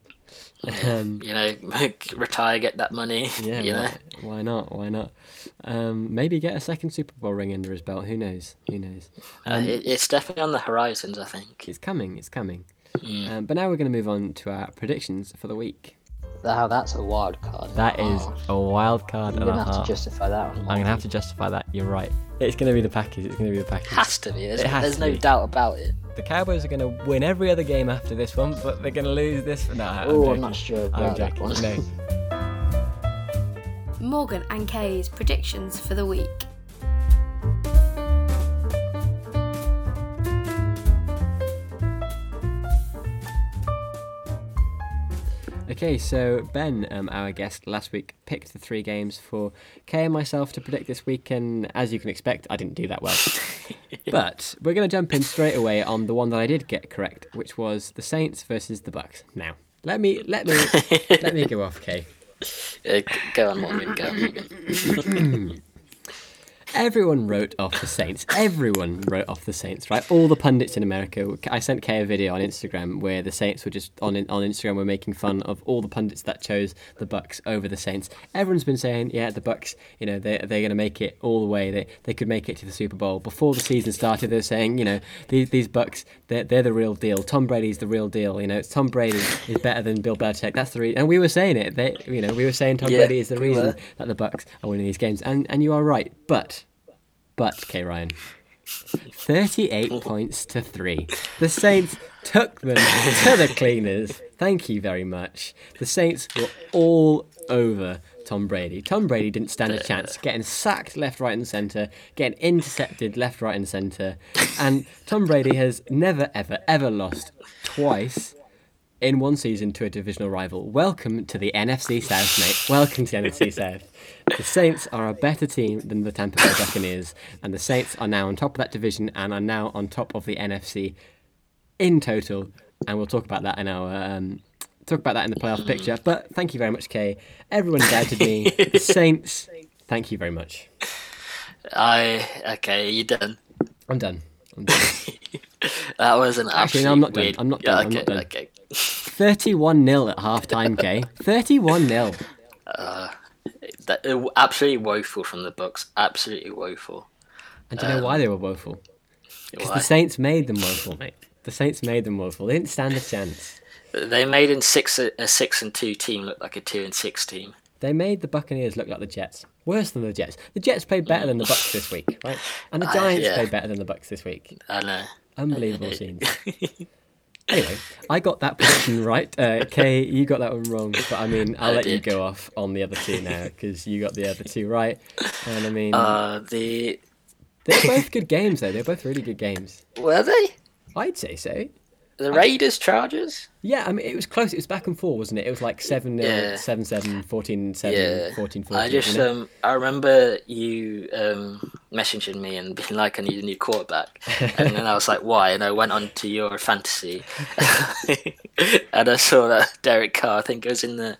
Um, You know, retire, get that money. yeah, you know. why, not? Why not? Um, maybe get a second Super Bowl ring under his belt. Who knows? Who knows? Uh, Um, it, it's definitely on the horizons, I think. It's coming. It's coming. Mm. Um, but now we're going to move on to our predictions for the week. Now that's a wild card. That is Oh, a wild card You're and gonna have to justify that one. I'm going to have to justify that. You're right. It's going to be the Packers. It's going to be the Packers. Has to be. There's, It has there's to no be. doubt about it. The Cowboys are going to win every other game after this one, but they're going to lose this. No, I'm Oh, I'm not sure I'm about that one. No. Morgan and Kay's predictions for the week. Okay, so Ben, um, our guest last week, picked the three games for Kay and myself to predict this week, and as you can expect, I didn't do that well. but we're going to jump in straight away on the one that I did get correct, which was the Saints versus the Bucks. Now, let me let me let me go off, Kay. Uh, go on, Morgan. Go on, Morgan. Everyone wrote off the Saints. Everyone wrote off the Saints, right? All the pundits in America. I sent Kay a video on Instagram where the Saints were just on on Instagram were making fun of all the pundits that chose the Bucks over the Saints. Everyone's been saying, yeah, the Bucks, you know, they they're going to make it all the way. They they could make it to the Super Bowl before the season started. They're saying, you know, these these Bucks, they're they're the real deal. Tom Brady's the real deal. You know, Tom Brady is better than Bill Belichick. That's the reason. And we were saying it. They, you know, we were saying Tom Yeah, Brady is the reason that the Bucks are winning these games. And and you are right, but. But, K. Ryan, 38 points to 3. The Saints took them to the cleaners. Thank you very much. The Saints were all over Tom Brady. Tom Brady didn't stand a chance, getting sacked left, right, and centre, getting intercepted left, right, and centre. And Tom Brady has never, ever, ever lost twice in one season to a divisional rival. Welcome to the NFC South, mate. Welcome to the NFC South. The Saints are a better team than the Tampa Bay Buccaneers, and the Saints are now on top of that division and are now on top of the NFC in total. And we'll talk about that in our um, talk about that in the playoff picture. But thank you very much, Kay. Everyone doubted me. The Saints. Thank you very much. I okay. You done? I'm done. I'm done. That was an Actually, no, I'm not done. weird- I'm not Yeah, done. I'm okay, not done. okay. 31 0 at half time, Kay. 31 0. That, uh, absolutely woeful from the Bucks. Absolutely woeful. And do you know why they were woeful? Because the Saints made them woeful, mate. The Saints made them woeful. They didn't stand a chance. They made in six a six and two team look like a two and six team. They made the Buccaneers look like the Jets. Worse than the Jets. The Jets played better than the Bucks this week, right? And the Giants yeah. played better than the Bucks this week. I know. Unbelievable scenes. Anyway, I got that prediction right. Uh, Kay, you got that one wrong. But I mean, I'll I let you go off on the other two now because you got the other two right. And I mean, Uh, the they're both good games, though. They're both really good games. were they I'd say so. The Raiders Chargers? Yeah, I mean, it was close. It was back and forth, wasn't it? It was like 7 Yeah. 7 7, 14 7, Yeah. 14 14. I just you know? um I remember you um messaging me and being like I need a new quarterback, and then I was like why? And I went on to your fantasy, and I saw that Derek Carr. I think it was in the.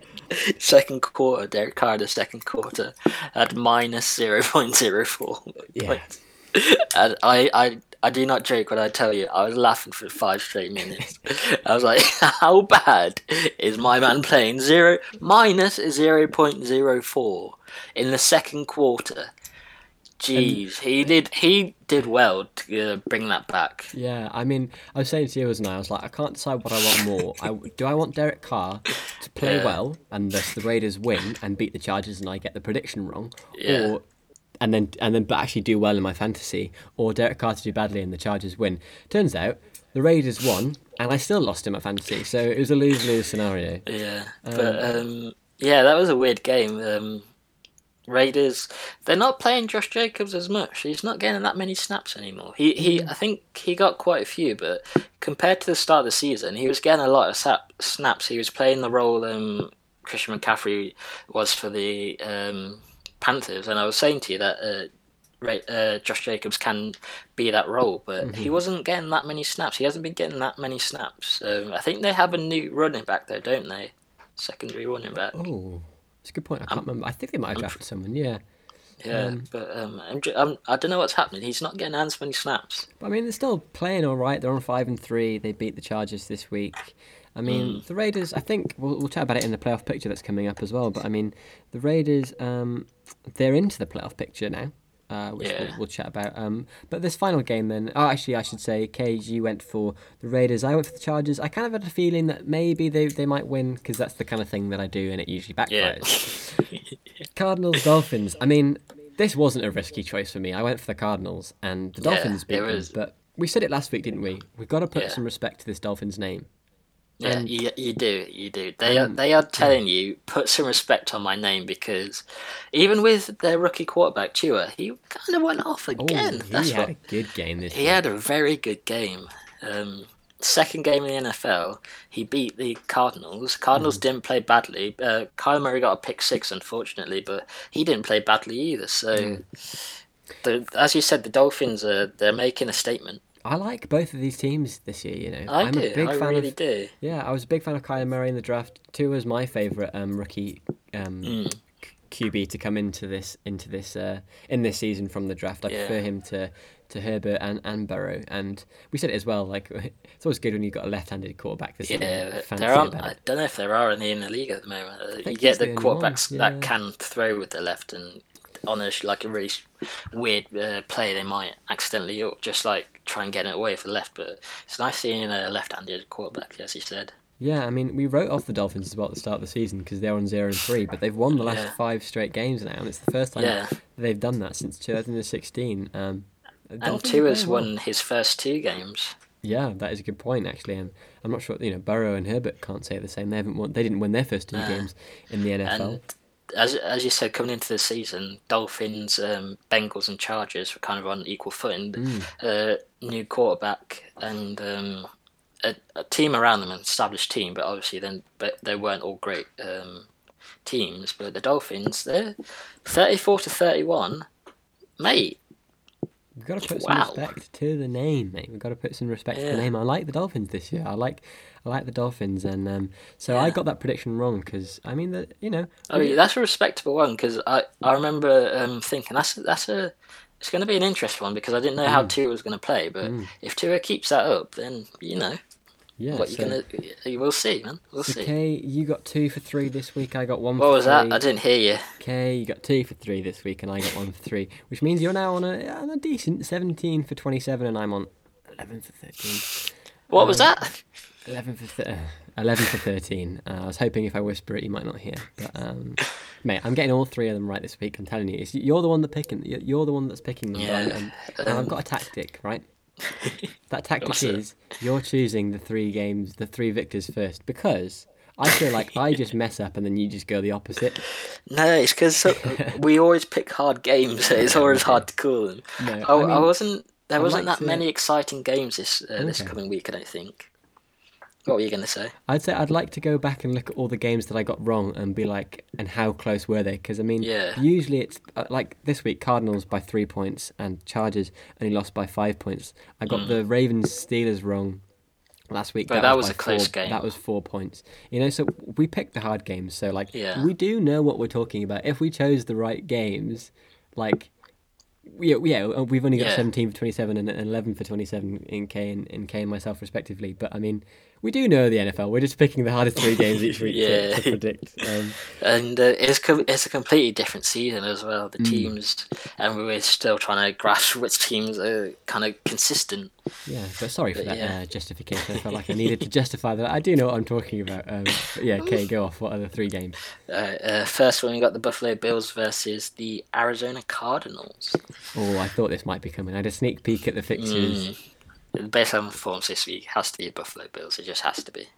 second quarter, Derek Carr, the second quarter, had minus 0.04 Yeah. And I, I, I do not joke when I tell you, I was laughing for five straight minutes. I was like, how bad is my man playing? Zero minus 0.04 in the second quarter. Jeez, he did he did well to uh, bring that back. Yeah, I mean, I was saying to you as I was like, I can't decide what I want more. I, do I want Derek Carr to play Yeah. well and thus the Raiders win and beat the Chargers and I get the prediction wrong, Yeah. or and then and then but actually do well in my fantasy, or Derek Carr to do badly and the Chargers win? Turns out the Raiders won and I still lost in my fantasy, so it was a lose lose scenario. Yeah, but um, yeah, that was a weird game. Um, Raiders, they're not playing Josh Jacobs as much. He's not getting that many snaps anymore. He he, I think he got quite a few, but compared to the start of the season, he was getting a lot of sap, snaps. He was playing the role um, Christian McCaffrey was for the um, Panthers, and I was saying to you that. Uh, uh, Josh Jacobs can be that role, but he wasn't getting that many snaps. He hasn't been getting that many snaps. Um, I think they have a new running back though, don't they? Secondary running back. Oh, it's a good point. I can't remember. I think they might have drafted someone. Yeah. Yeah, but um, I'm, ju- I'm, I don't know what's happening. He's not getting as many snaps. I mean, they're still playing all right. They're on five and three. They beat the Chargers this week. I mean, the Raiders. I think we'll, we'll chat about it in the playoff picture that's coming up as well. But I mean, the Raiders. Um, they're into the playoff picture now, uh, which we'll, we'll chat about. Um, but this final game, then. Oh, actually, I should say, Cage, you went for the Raiders. I went for the Chargers. I kind of had a feeling that maybe they, they might win because that's the kind of thing that I do, and it usually Yeah. backfires. Cardinals Dolphins. I mean, this wasn't a risky choice for me. I went for the Cardinals, and the Yeah, Dolphins beat it them. But we said it last week, didn't we? We've got to put Yeah. some respect to this Dolphins name. Yeah, you, you do, you do. They are they are telling you put some respect on my name because even with their rookie quarterback Tua, he kind of went off Oh, again. he That's had what a good game this he year. had a very good game. Um, second game in the NFL, he beat the Cardinals. Cardinals Mm. didn't play badly. Uh, Kyler Murray got a pick six, unfortunately, but he didn't play badly either. So, Mm. the, as you said, the Dolphins are they're making a statement. I like both of these teams this year. You know, I am do. a big I fan really of. do. Yeah, I was a big fan of Kyler Murray in the draft. Tua was my favorite um, rookie um, Mm. QB to come into this into this uh, in this season from the draft. I Yeah. prefer him to to Herbert and, and Burrow. And we said it as well. Like it's always good when you've got a left-handed quarterback. Something Yeah, there aren't. I don't know if there are any in the league at the moment. You get the quarterbacks yeah. that can throw with the left, and on a like a really weird uh, play, they might accidentally or just like try and get it away for the left. But it's nice seeing a left-handed quarterback, as you said. Yeah, I mean, we wrote off the Dolphins as well at the start of the season because they're on zero and three, but they've won the last Yeah. five straight games now, and it's the first time Yeah. they've done that since 2016. Um, And Tua's well. won his first two games. Yeah, that is a good point actually, and I'm not sure. You know, Burrow and Herbert can't say the same. They haven't won. They didn't win their first two Nah. games in the NFL. And as as you said, coming into the season, Dolphins, um, Bengals, and Chargers were kind of on equal footing. Mm. Uh, new quarterback and um, a, a team around them, an established team, but obviously then but they weren't all great um, teams. But the Dolphins, they're thirty-four to thirty-one, mate. We've got to put some respect to the name, mate. We've got to put some respect to the name. I like the Dolphins this year. I like, I like the Dolphins, and um, so I got that prediction wrong because I mean that you know. I mean, that's a respectable one because I, I remember um, thinking that's that's a it's going to be an interesting one because I didn't know how Tua was going to play, but if Tua keeps that up, then you know yeah. what so, you're gonna you will see, man. We'll see. Okay, you got two for three this week. I got one. What was that? I didn't hear you. Okay, you got two for three this week, and I got one for three, which means you're now on a, on a decent 17 for 27, and I'm on 11 for 13. What was that? 11 for, th- 11 for 13. Uh, I was hoping if I whisper it, you might not hear. But, um, mate, I'm getting all three of them right this week. I'm telling you. It's, you're the one that picking. you're- the one that's picking them. Yeah, And, and, I've got a tactic, right? That tactic is you're choosing the three games, the three victors first, because I feel like I just mess up and then you just go the opposite. No, it's because we always pick hard games. So it's always hard to call them. No, I, I I wasn't. There I'd wasn't like that to- many exciting games this uh, this coming week. I don't think. What were you going to say? I'd say I'd like to go back and look at all the games that I got wrong and be like, and how close were they? Because I mean, Yeah. usually it's uh, like this week Cardinals by three points and Chargers only lost by five points. I got Mm. the Ravens Steelers wrong last week. But that was by a close four, game. That was four points. You know, so we picked the hard games. So like, Yeah. we do know what we're talking about. If we chose the right games, like, yeah, yeah, uh, we've only got Yeah. 17 for 27 and and 11 for 27 in Kay and in Kay and myself respectively. But I mean, we do know the NFL. We're just picking the hardest three games each week to, Yeah. to predict. Um, And uh, it's com- it's a completely different season as well. Mm. The teams, and we're still trying to grasp which teams are kind of consistent. yeah, but sorry for But that yeah. uh, justification. I felt like I needed to justify that. I do know what I'm talking about. Um, yeah, okay, go off. What are the three games? Uh, uh, first one, we got the Buffalo Bills versus the Arizona Cardinals. Oh, I thought this might be coming. I had a sneak peek at the fixtures. Based on performance this week, has to be Buffalo Bills. It just has to be.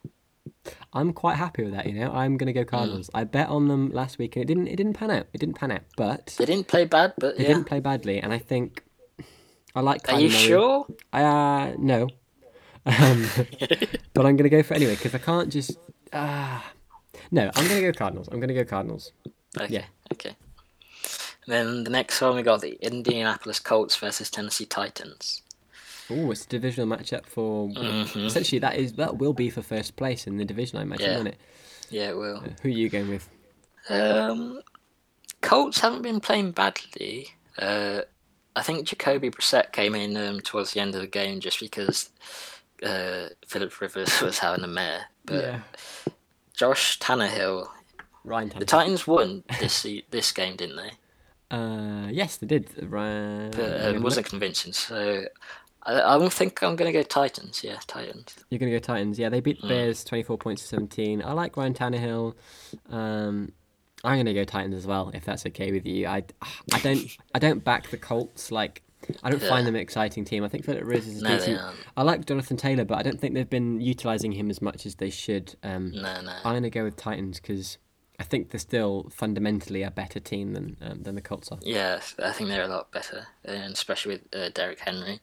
I'm quite happy with that. You know, I'm gonna Mm. go Cardinals. I bet on them last week, and it didn't. It didn't pan out. It didn't pan out, but They didn't play bad, but they yeah. didn't play badly. And I think I like. Are you Murray. sure? Uh, no. Um, but I'm gonna go for it anyway because I can't just. Uh, no, I'm gonna go Cardinals. I'm gonna go Cardinals. Okay. Yeah. Okay. Then the next one, we got the Indianapolis Colts versus Tennessee Titans. Oh, it's a divisional matchup for Mm-hmm. essentially that is that will be for first place in the division. I imagine, Yeah. won't it? Yeah, it will. Who are you going with? Um, Colts haven't been playing badly. Uh, I think Jacoby Brissett came in um, towards the end of the game just because uh, Philip Rivers was having a mare. But Josh Tannehill, Ryan the Titans won this this game, didn't they? Uh, yes, they did. Ryan. But um, wasn't convincing. So I, I don't think I'm gonna go Titans. Yeah, Titans. You're gonna go Titans. Yeah, they beat Mm. the Bears twenty four points to seventeen. I like Ryan Tannehill. Um, I'm gonna go Titans as well, if that's okay with you. I, I don't I don't back the Colts. Like I don't find them an exciting team. I think Philip Rivers is No, decent. I like Jonathan Taylor, but I don't think they've been utilizing him as much as they should. Um, No, no. I'm gonna go with Titans because I think they're still fundamentally a better team than um, than the Colts are. Yeah, I think they're a lot better, and especially with uh, Derrick Henry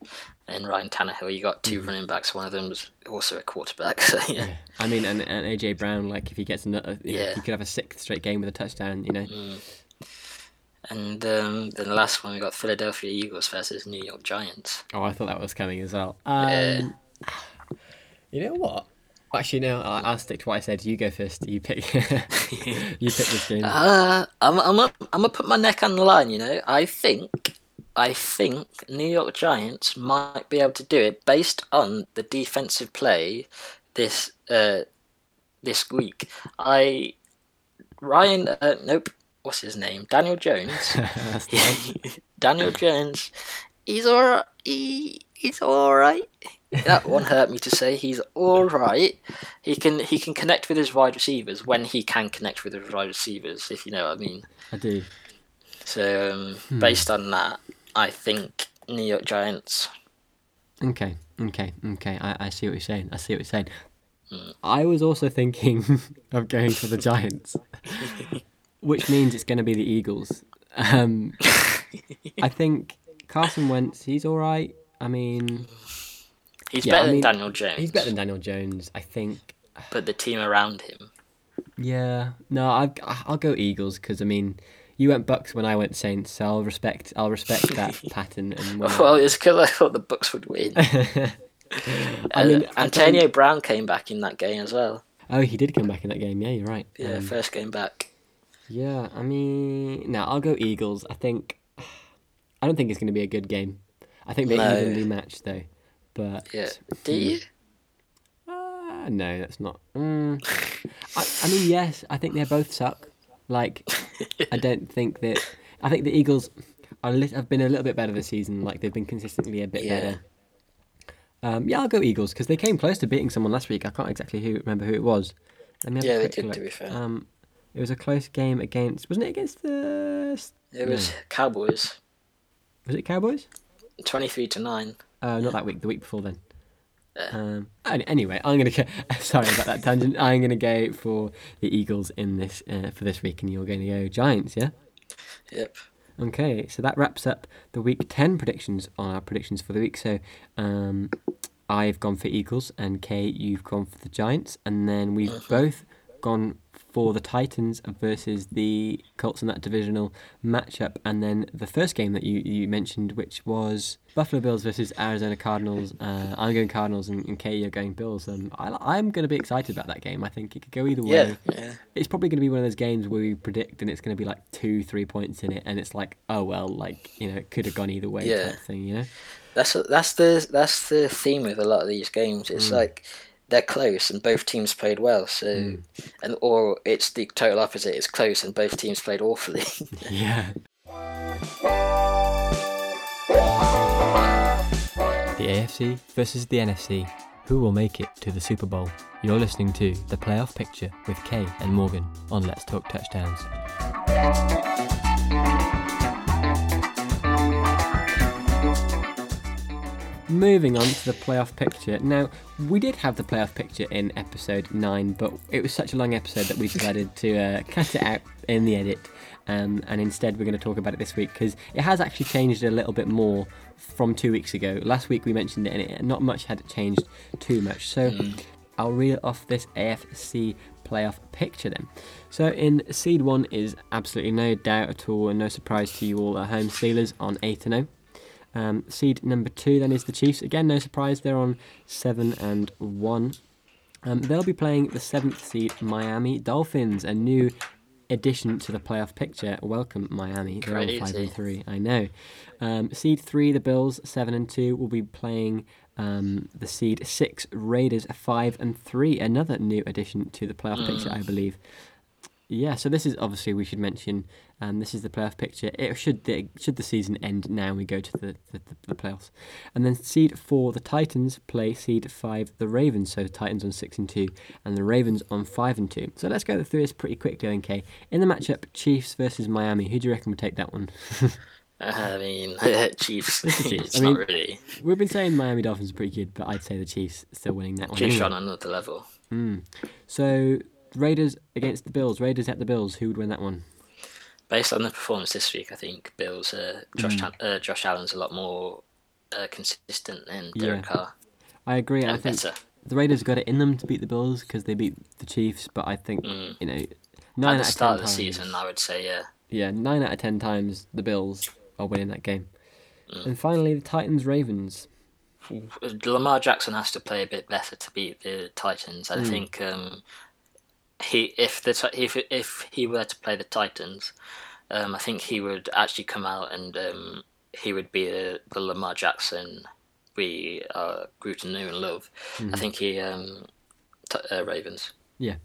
and Ryan Tannehill. You got two running backs. One of them's also a quarterback. So yeah, I mean, and, and AJ Brown, like if he gets another, yeah. Yeah. he could have a sixth straight game with a touchdown. You know, and um, then the last one we got Philadelphia Eagles versus New York Giants. Oh, I thought that was coming as well. Um, You know what? Actually, no. I- I'll stick to what I said. You go first. You pick. you pick this game. Uh, I'm I'm gonna, I'm gonna put my neck on the line. You know, I think I think New York Giants might be able to do it based on the defensive play this uh this week. I Ryan uh, nope. What's his name? Daniel Jones. Daniel Jones. He's alright. He, he's alright. That one hurt me to say. He's alright. He can he can connect with his wide receivers when he can connect with his wide receivers, if you know what I mean. I do. So um, Hmm. based on that, I think New York Giants. Okay. Okay. Okay. I, I see what you're saying. I see what you're saying. Hmm. I was also thinking of going for the Giants, which means it's going to be the Eagles. Um, I think Carson Wentz. He's all right. I mean, He's Yeah, I better mean, than Daniel Jones. he's better than Daniel Jones. I think. but the team around him. Yeah, no, I I'll go Eagles because I mean, you went Bucks when I went Saints, so I'll respect I'll respect that pattern. And Well, it's because I thought the Bucks would win. I Uh, mean, I Antonio don't- Brown came back in that game as well. oh, he did come back in that game. Yeah, you're right. Yeah, Um, first game back. yeah, I mean, no, I'll go Eagles. I think I don't think it's going to be a good game. I think they're No. evenly matched though, but Yeah. Do you? Uh, no, that's not. Mm. I, I mean, yes, I think they both suck. Like, I don't think that. I think the Eagles are lit, have been a little bit better this season. Like, they've been consistently a bit Yeah. better. Um, yeah, I'll go Eagles because they came close to beating someone last week. I can't exactly who, remember who it was. Let me have a Yeah, they did, look. to be fair. Um, it was a close game against. Wasn't it against the? It was Cowboys, Was it Cowboys? twenty-three to nine. Uh, not that week. The week before then. Um, anyway, I'm gonna go. Sorry about that tangent. I'm gonna go for the Eagles in this uh, for this week, and you're going to go Giants. Yeah. Yep. Okay, so that wraps up the week 10 predictions on our predictions for the week. So um, I've gone for Eagles, and Kay, you've gone for the Giants, and then we've both gone for the Titans versus the Colts in that divisional matchup, and then the first game that you, you mentioned, which was Buffalo Bills versus Arizona Cardinals. Uh, I'm going Cardinals, and, and Kay, you're going Bills. Um, I, I'm going to be excited about that game. I think it could go either way. Yeah, yeah. It's probably going to be one of those games where we predict, and it's going to be like two, three points in it, and it's like, oh well, like you know, it could have gone either way Yeah. type thing, you know. That's that's the that's the theme with a lot of these games. It's like they're close and both teams played well. So, hmm. and or it's the total opposite. It's close and both teams played awfully. Yeah. The AFC versus the NFC. Who will make it to the Super Bowl? You're listening to The Playoff Picture with Kay and Morgan on Let's Talk Touchdowns. Moving on to the playoff picture. Now, we did have the playoff picture in episode 9, but it was such a long episode that we decided to uh, cut it out in the edit. Um, and instead, we're going to talk about it this week because it has actually changed a little bit more from two weeks ago. Last week we mentioned it, and it, not much had changed too much. So, I'll read off this AFC playoff picture then. So, in seed one is absolutely no doubt at all, and no surprise to you all at home, Steelers on 8 0. Um, seed number two then is the Chiefs. Again, no surprise, they're on seven and one. Um, they'll be playing the seventh seed Miami Dolphins, a new addition to the playoff picture. Welcome, Miami. They're on five and three. I know. Um, seed three, the Bills, seven and two, will be playing um, the seed six Raiders, five and three. Another new addition to the playoff picture, I believe. Yeah, so this is obviously we should mention. Um, this is the playoff picture. It should the should the season end now we go to the, the, the, playoffs, and then seed four the Titans play seed five the Ravens. So Titans on six and two, and the Ravens on five and two. So let's go through this pretty quickly, okay? In the matchup, Chiefs versus Miami. Who do you reckon would take that one? I mean, Chiefs. Chiefs. I mean- not really. We've been saying Miami Dolphins are pretty good, but I'd say the Chiefs still winning that one. Chiefs anyway. on another level. So Raiders against the Bills. Raiders at the Bills. Who would win that one? Based on the performance this week, I think Bills. Uh, Josh Mm. Uh, Josh Allen's a lot more uh, consistent than Yeah. Derek Carr. I agree. I And think better. the Raiders got it in them to beat the Bills because they beat the Chiefs. But I think you know, nine At out the of start of the times, season, I would say, yeah. yeah, nine out of ten times the Bills are winning that game. Mm. And finally, the Titans Ravens. Lamar Jackson has to play a bit better to beat the Titans. I think um, he if the if if he were to play the Titans, um, I think he would actually come out and um, he would be the, the Lamar Jackson we uh, grew to know and love. Hmm. I think he um, t- uh, Ravens. Yeah,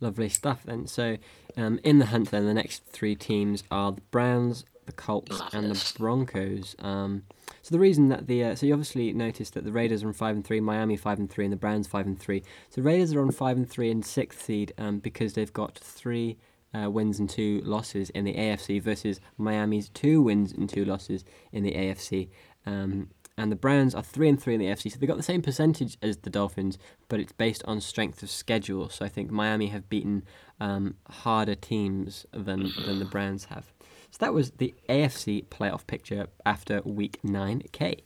lovely stuff. Then so, um, in the hunt, then the next three teams are the Browns, the Colts, and the Broncos. Um, so the reason that the uh, so you obviously noticed that the Raiders are on five and three, Miami five and three, and the Browns five and three. So Raiders are on five and three and sixth seed um, because they've got three. Uh, wins and two losses in the AFC versus Miami's two wins and two losses in the AFC. Um, and the Browns are three and three in the AFC, so they've got the same percentage as the Dolphins, but it's based on strength of schedule. So I think Miami have beaten um, harder teams than than the Browns have. So that was the AFC playoff picture after Week Nine. Kay,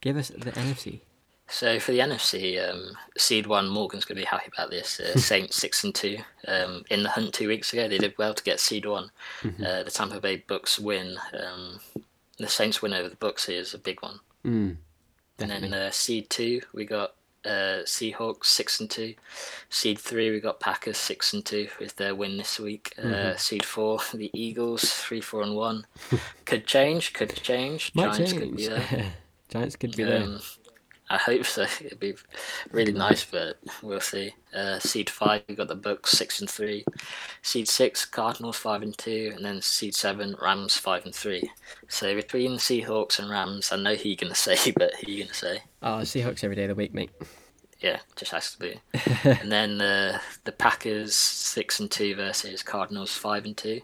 give us the NFC. So for the NFC, um, seed one, Morgan's going to be happy about this. Uh, Saints six and two. Um, in the hunt two weeks ago, they did well to get seed one. Mm-hmm. Uh, the Tampa Bay Bucks win. Um, the Saints win over the Bucks is a big one. Mm, And then uh, seed two, we got uh, Seahawks six and two. Seed three, we got Packers six and two with their win this week. Mm-hmm. Uh, seed four, the Eagles three four and one. could change, could change. Might Giants change. could be there. Giants could be there. I hope so. It'd be really nice, but we'll see. Uh, seed five, we got the Bucks six and three. Seed six, Cardinals five and two, and then seed seven, Rams five and three. So between Seahawks and Rams, I know who you're gonna say, but who you gonna say? Oh, Seahawks every day of the week, mate. Yeah, just has to be. and then uh, the Packers six and two versus Cardinals five and two,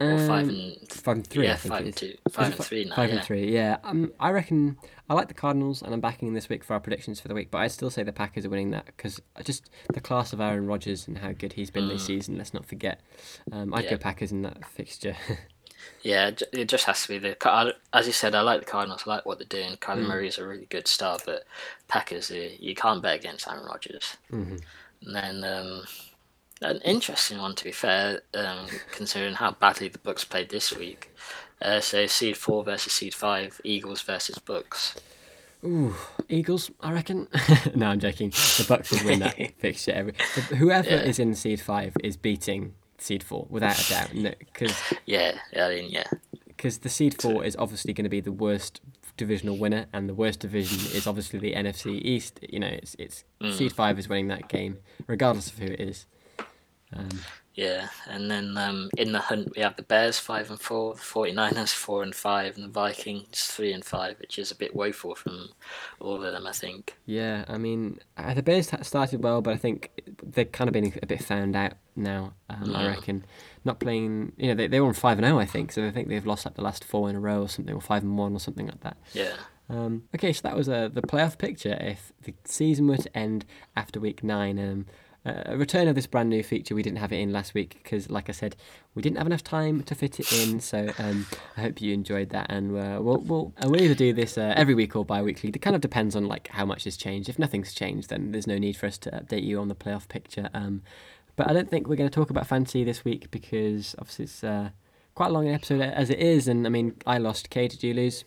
or five Um, and Five and three. I yeah, think five and two, five and three now. Five yeah. and three, yeah. Um, I reckon I like the Cardinals, and I'm backing them this week for our predictions for the week. But I still say the Packers are winning that because just the class of Aaron Rodgers and how good he's been this season. Let's not forget. Um, I'd Mm. Yeah. go Packers in that fixture. Yeah, it just has to be the. I- As you said, I like the Cardinals. I like what they're doing. Kyler Mm. Murray is a really good star, but Packers, uh, you can't bet against Aaron Rodgers. Mm-hmm. And then um, An interesting one, to be fair, um, considering how badly the Bucks played this week. Uh, so seed four versus seed five, Eagles versus Bucks. Ooh, Eagles, I reckon. no, I'm joking. The Bucks would win that fixture. Every whoever Yeah. is in seed five is beating seed four without a doubt. Because Yeah, I mean, yeah, because the seed four is obviously going to be the worst divisional winner, and the worst division is obviously the NFC East. You know, it's it's seed five is winning that game, regardless of who it is. Um, yeah. And then um, in the hunt, we have the Bears five and four, the 49ers four and five, and the Vikings three and five, which is a bit woeful from all of them, I think. yeah, I mean, uh, the Bears started well, but I think they've kind of been a bit found out now. Um, I reckon not playing. You know, they they were on five and zero, I think. So I think they've lost like the last four in a row or something, or five and one or something like that. Yeah. Um, okay, so that was uh, the playoff picture. If the season were to end after week nine, um, a return of this brand new feature, we didn't have it in last week because, like I said, we didn't have enough time to fit it in. So um, I hope you enjoyed that, and uh, we'll we'll uh, we'll either do this uh, every week or bi-weekly. It kind of depends on like how much has changed. If nothing's changed, then there's no need for us to update you on the playoff picture. Um, but I don't think we're going to talk about fantasy this week because obviously it's uh, quite a long episode as it is, and I mean I lost. Kay, did you lose?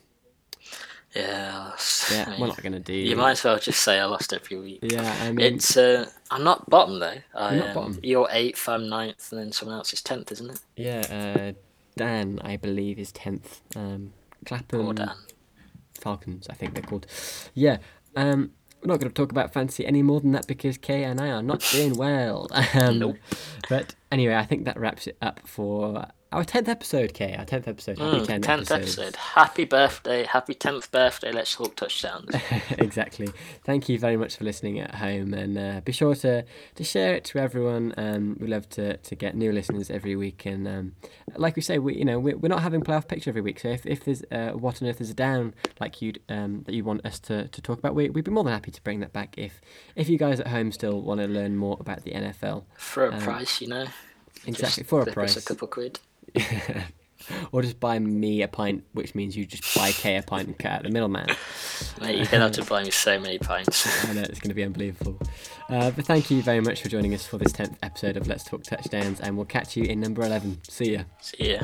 Yeah. I mean, we're not going to do. You might as well just say I lost every week. Yeah, I mean, It's uh, I'm not bottom though. I, You're not um, bottom. You're eighth, I'm ninth, and then someone else is tenth, isn't it? yeah. Uh, Dan, I believe, is tenth. Um, Clapham Poor Dan. Falcons, I think they're called. Yeah. Um, we're not going to talk about fantasy any more than that because Kay and I are not doing well. Um, Nope. But anyway, I think that wraps it up for our tenth episode. Kay, our tenth episode. Happy Mm, tenth episodes. episode. Happy birthday! Happy tenth birthday! Let's talk touchdowns. exactly. Thank you very much for listening at home, and uh, be sure to, to share it to everyone. Um, we love to, to get new listeners every week, and um, like we say, we you know we're, we're not having playoff picture every week. So if, if there's uh, what on earth is a down like you um, that you want us to, to talk about, we, we'd be more than happy to bring that back. If if you guys at home still want to learn more about the NFL, For a Um, price, you know. exactly Just for a price, a couple quid. or just buy me a pint, which means you just buy Kay a pint and cut out the middleman. Mate, you're gonna have to buy me so many pints. I know it's going to be unbelievable. Uh, but thank you very much for joining us for this 10th episode of Let's Talk Touchdowns, and we'll catch you in number 11. See ya. See ya.